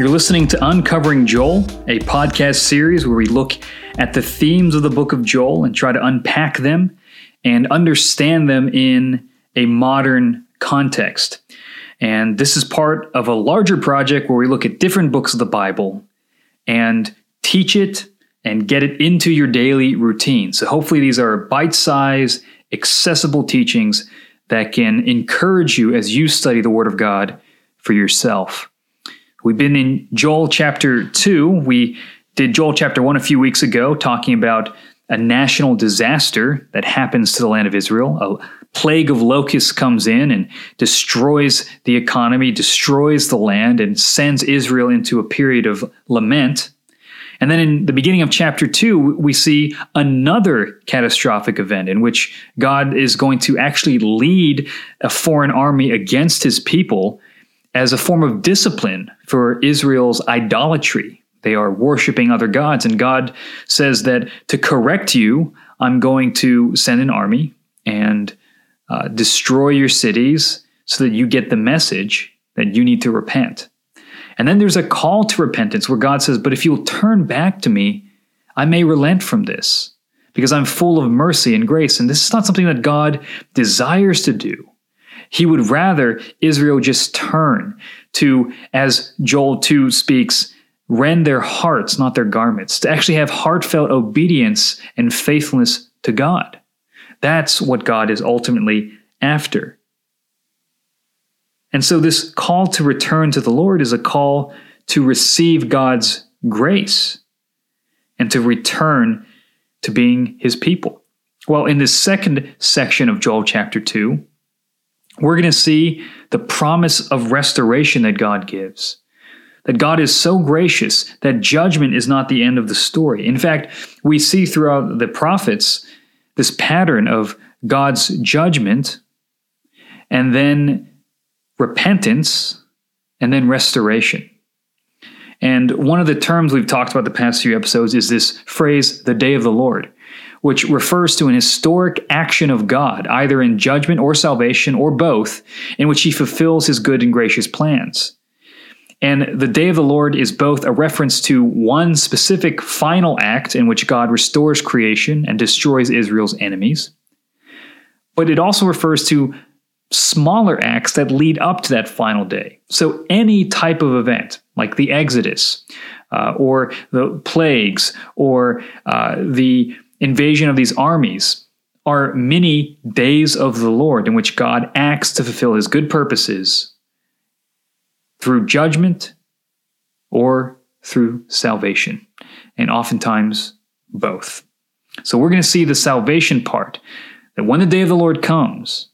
You're listening to Uncovering Joel, a podcast series where we look at the themes of the book of Joel and try to unpack them and understand them in a modern context. And this is part of a larger project where we look at different books of the Bible and teach it and get it into your daily routine. So hopefully, these are bite sized, accessible teachings that can encourage you as you study the Word of God for yourself. We've been in Joel chapter 2. We did Joel chapter 1 a few weeks ago, talking about a national disaster that happens to the land of Israel. A plague of locusts comes in and destroys the economy, destroys the land, and sends Israel into a period of lament. And then in the beginning of chapter 2, we see another catastrophic event in which God is going to actually lead a foreign army against his people as a form of discipline for Israel's idolatry. They are worshiping other gods, and God says that to correct you, I'm going to send an army and uh, destroy your cities so that you get the message that you need to repent. And then there's a call to repentance where God says, But if you'll turn back to me, I may relent from this because I'm full of mercy and grace. And this is not something that God desires to do. He would rather Israel just turn to, as Joel 2 speaks, rend their hearts, not their garments, to actually have heartfelt obedience and faithfulness to God. That's what God is ultimately after. And so, this call to return to the Lord is a call to receive God's grace and to return to being his people. Well, in this second section of Joel chapter 2, we're going to see the promise of restoration that God gives. That God is so gracious that judgment is not the end of the story. In fact, we see throughout the prophets this pattern of God's judgment and then repentance and then restoration. And one of the terms we've talked about the past few episodes is this phrase, the day of the Lord which refers to an historic action of God, either in judgment or salvation or both, in which he fulfills his good and gracious plans. And the day of the Lord is both a reference to one specific final act in which God restores creation and destroys Israel's enemies, but it also refers to smaller acts that lead up to that final day. So any type of event, like the Exodus, uh, or the plagues, or uh, the invasion of these armies are many days of the Lord in which God acts to fulfill his good purposes through judgment or through salvation, and oftentimes both. So we're going to see the salvation part that when the day of the Lord comes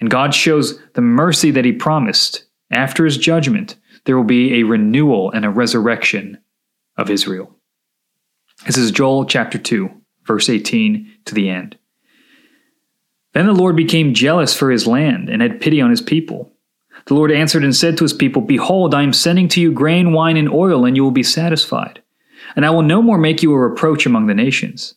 and God shows the mercy that he promised after his judgment, there will be a renewal and a resurrection of Israel. This is Joel chapter 2 verse 18 to the end. Then the Lord became jealous for his land and had pity on his people. The Lord answered and said to his people, Behold, I am sending to you grain, wine, and oil, and you will be satisfied. And I will no more make you a reproach among the nations.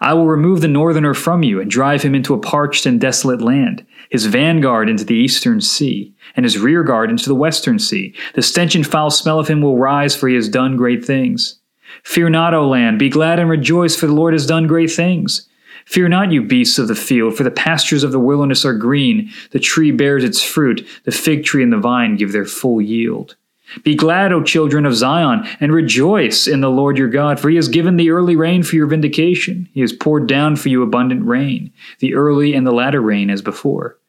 I will remove the northerner from you and drive him into a parched and desolate land, his vanguard into the eastern sea, and his rearguard into the western sea. The stench and foul smell of him will rise, for he has done great things. Fear not, O land, be glad and rejoice, for the Lord has done great things. Fear not, you beasts of the field, for the pastures of the wilderness are green, the tree bears its fruit, the fig tree and the vine give their full yield. Be glad, O children of Zion, and rejoice in the Lord your God, for he has given the early rain for your vindication. He has poured down for you abundant rain, the early and the latter rain as before.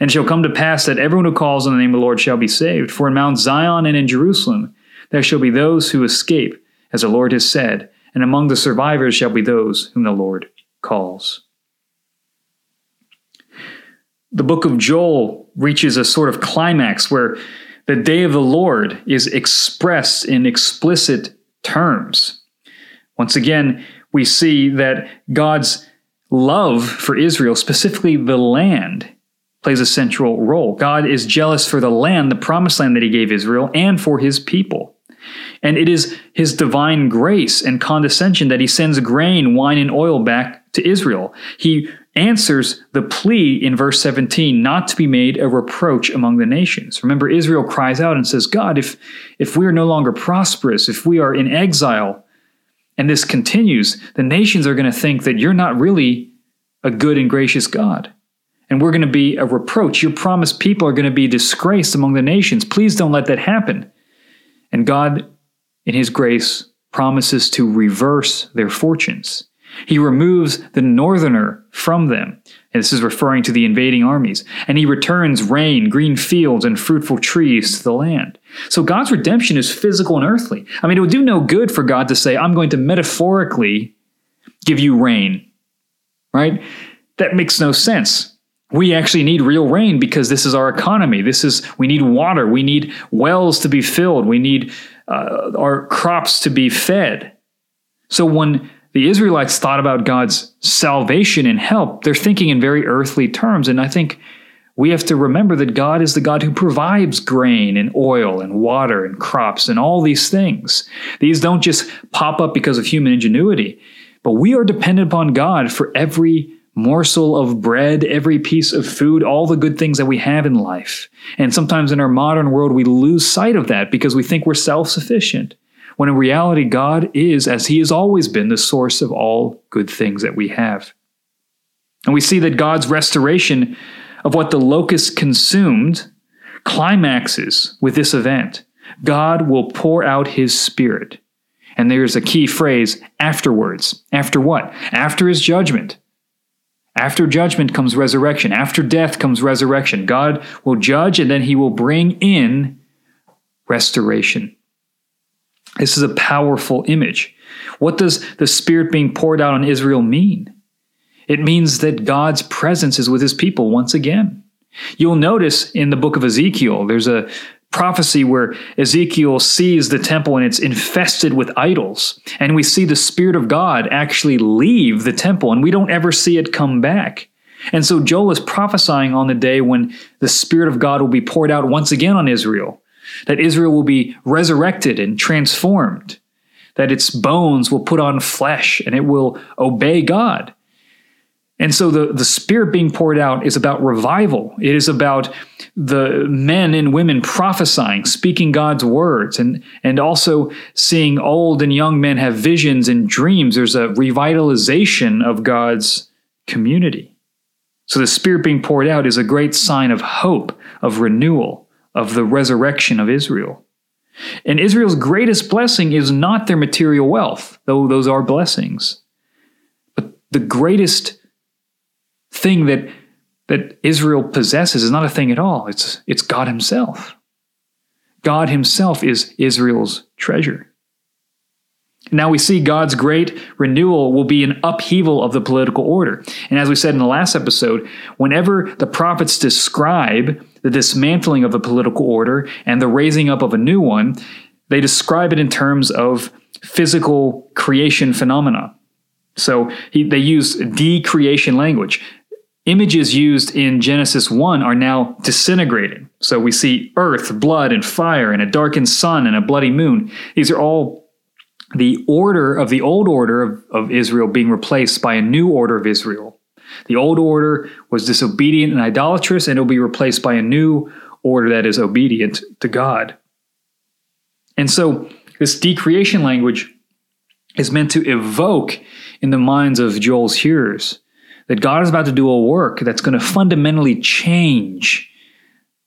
And it shall come to pass that everyone who calls on the name of the Lord shall be saved. For in Mount Zion and in Jerusalem there shall be those who escape, as the Lord has said, and among the survivors shall be those whom the Lord calls. The book of Joel reaches a sort of climax where the day of the Lord is expressed in explicit terms. Once again, we see that God's love for Israel, specifically the land, plays a central role. God is jealous for the land, the promised land that he gave Israel, and for his people. And it is his divine grace and condescension that he sends grain, wine, and oil back to Israel. He answers the plea in verse 17 not to be made a reproach among the nations. Remember, Israel cries out and says, God, if, if we are no longer prosperous, if we are in exile, and this continues, the nations are going to think that you're not really a good and gracious God. And we're going to be a reproach. Your promised people are going to be disgraced among the nations. Please don't let that happen. And God, in His grace, promises to reverse their fortunes. He removes the northerner from them. And this is referring to the invading armies. And he returns rain, green fields, and fruitful trees to the land. So God's redemption is physical and earthly. I mean, it would do no good for God to say, I'm going to metaphorically give you rain, right? That makes no sense. We actually need real rain because this is our economy. This is, we need water. We need wells to be filled. We need uh, our crops to be fed. So when the Israelites thought about God's salvation and help, they're thinking in very earthly terms. And I think we have to remember that God is the God who provides grain and oil and water and crops and all these things. These don't just pop up because of human ingenuity, but we are dependent upon God for every morsel of bread, every piece of food, all the good things that we have in life. And sometimes in our modern world, we lose sight of that because we think we're self sufficient when in reality, God is, as He has always been, the source of all good things that we have. And we see that God's restoration of what the locusts consumed climaxes with this event. God will pour out His Spirit. And there's a key phrase afterwards. After what? After His judgment. After judgment comes resurrection. After death comes resurrection. God will judge and then He will bring in restoration. This is a powerful image. What does the Spirit being poured out on Israel mean? It means that God's presence is with his people once again. You'll notice in the book of Ezekiel, there's a prophecy where Ezekiel sees the temple and it's infested with idols. And we see the Spirit of God actually leave the temple, and we don't ever see it come back. And so Joel is prophesying on the day when the Spirit of God will be poured out once again on Israel that Israel will be resurrected and transformed, that its bones will put on flesh and it will obey God. And so the, the Spirit being poured out is about revival. It is about the men and women prophesying, speaking God's words, and, and also seeing old and young men have visions and dreams. There's a revitalization of God's community. So the Spirit being poured out is a great sign of hope, of renewal, of the resurrection of Israel. And Israel's greatest blessing is not their material wealth, though those are blessings. But the greatest thing that, that Israel possesses is not a thing at all. It's, it's God Himself. God Himself is Israel's treasure. Now we see God's great renewal will be an upheaval of the political order. And as we said in the last episode, whenever the prophets describe the dismantling of a political order and the raising up of a new one, they describe it in terms of physical creation phenomena. So he, they use decreation language. Images used in Genesis 1 are now disintegrated. So we see earth, blood, and fire, and a darkened sun, and a bloody moon. These are all the order of the old order of, of Israel being replaced by a new order of Israel. The old order was disobedient and idolatrous, and it will be replaced by a new order that is obedient to God. And so, this decreation language is meant to evoke in the minds of Joel's hearers that God is about to do a work that's going to fundamentally change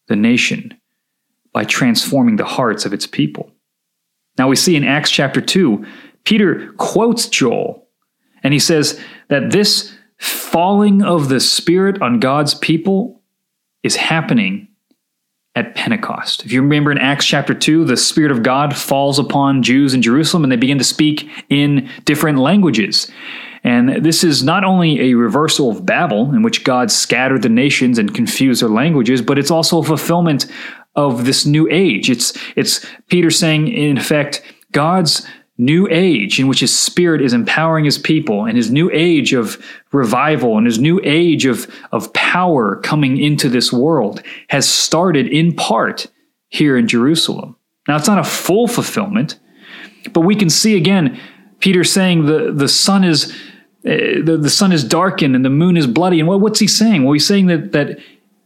the nation by transforming the hearts of its people. Now, we see in Acts chapter 2, Peter quotes Joel, and he says that this falling of the Spirit on God's people is happening at Pentecost. If you remember in Acts chapter 2, the Spirit of God falls upon Jews in Jerusalem and they begin to speak in different languages. And this is not only a reversal of Babel, in which God scattered the nations and confused their languages, but it's also a fulfillment of this new age. It's, it's Peter saying, in effect, God's new age in which his spirit is empowering his people and his new age of revival and his new age of, of power coming into this world has started in part here in Jerusalem. Now, it's not a full fulfillment, but we can see again Peter saying the, the sun is uh, the, the sun is darkened and the moon is bloody. And what, what's he saying? Well, he's saying that, that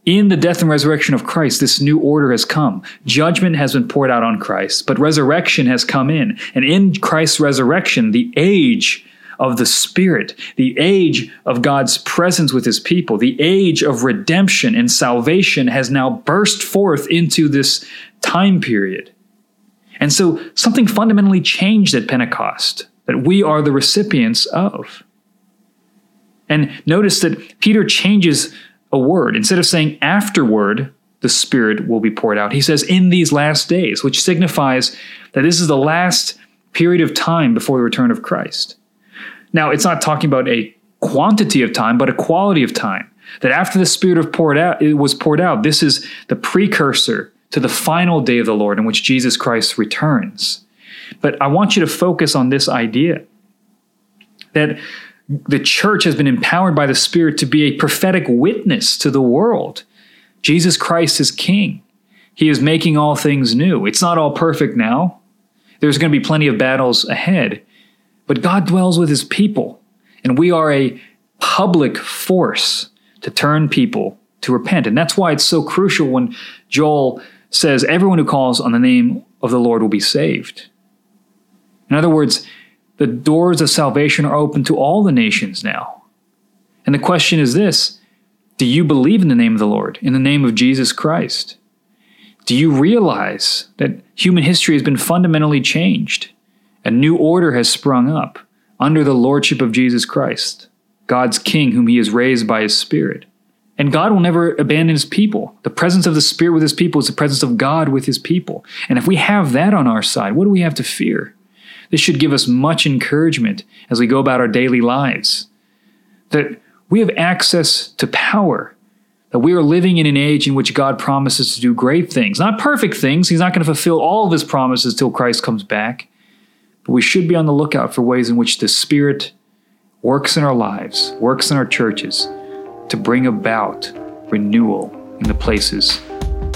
in the death and resurrection of Christ, this new order has come. Judgment has been poured out on Christ, but resurrection has come in. And in Christ's resurrection, the age of the Spirit, the age of God's presence with his people, the age of redemption and salvation has now burst forth into this time period. And so something fundamentally changed at Pentecost that we are the recipients of. And notice that Peter changes a word. Instead of saying afterward, the Spirit will be poured out, he says in these last days, which signifies that this is the last period of time before the return of Christ. Now, it's not talking about a quantity of time, but a quality of time. That after the Spirit of poured out, it was poured out, this is the precursor to the final day of the Lord in which Jesus Christ returns. But I want you to focus on this idea that the church has been empowered by the Spirit to be a prophetic witness to the world. Jesus Christ is King. He is making all things new. It's not all perfect now. There's going to be plenty of battles ahead. But God dwells with his people, and we are a public force to turn people to repent. And that's why it's so crucial when Joel says, Everyone who calls on the name of the Lord will be saved. In other words, the doors of salvation are open to all the nations now. And the question is this Do you believe in the name of the Lord, in the name of Jesus Christ? Do you realize that human history has been fundamentally changed? A new order has sprung up under the lordship of Jesus Christ, God's King, whom He has raised by His Spirit. And God will never abandon His people. The presence of the Spirit with His people is the presence of God with His people. And if we have that on our side, what do we have to fear? This should give us much encouragement as we go about our daily lives. That we have access to power. That we are living in an age in which God promises to do great things. Not perfect things. He's not going to fulfill all of his promises till Christ comes back. But we should be on the lookout for ways in which the Spirit works in our lives, works in our churches to bring about renewal in the places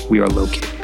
we are located.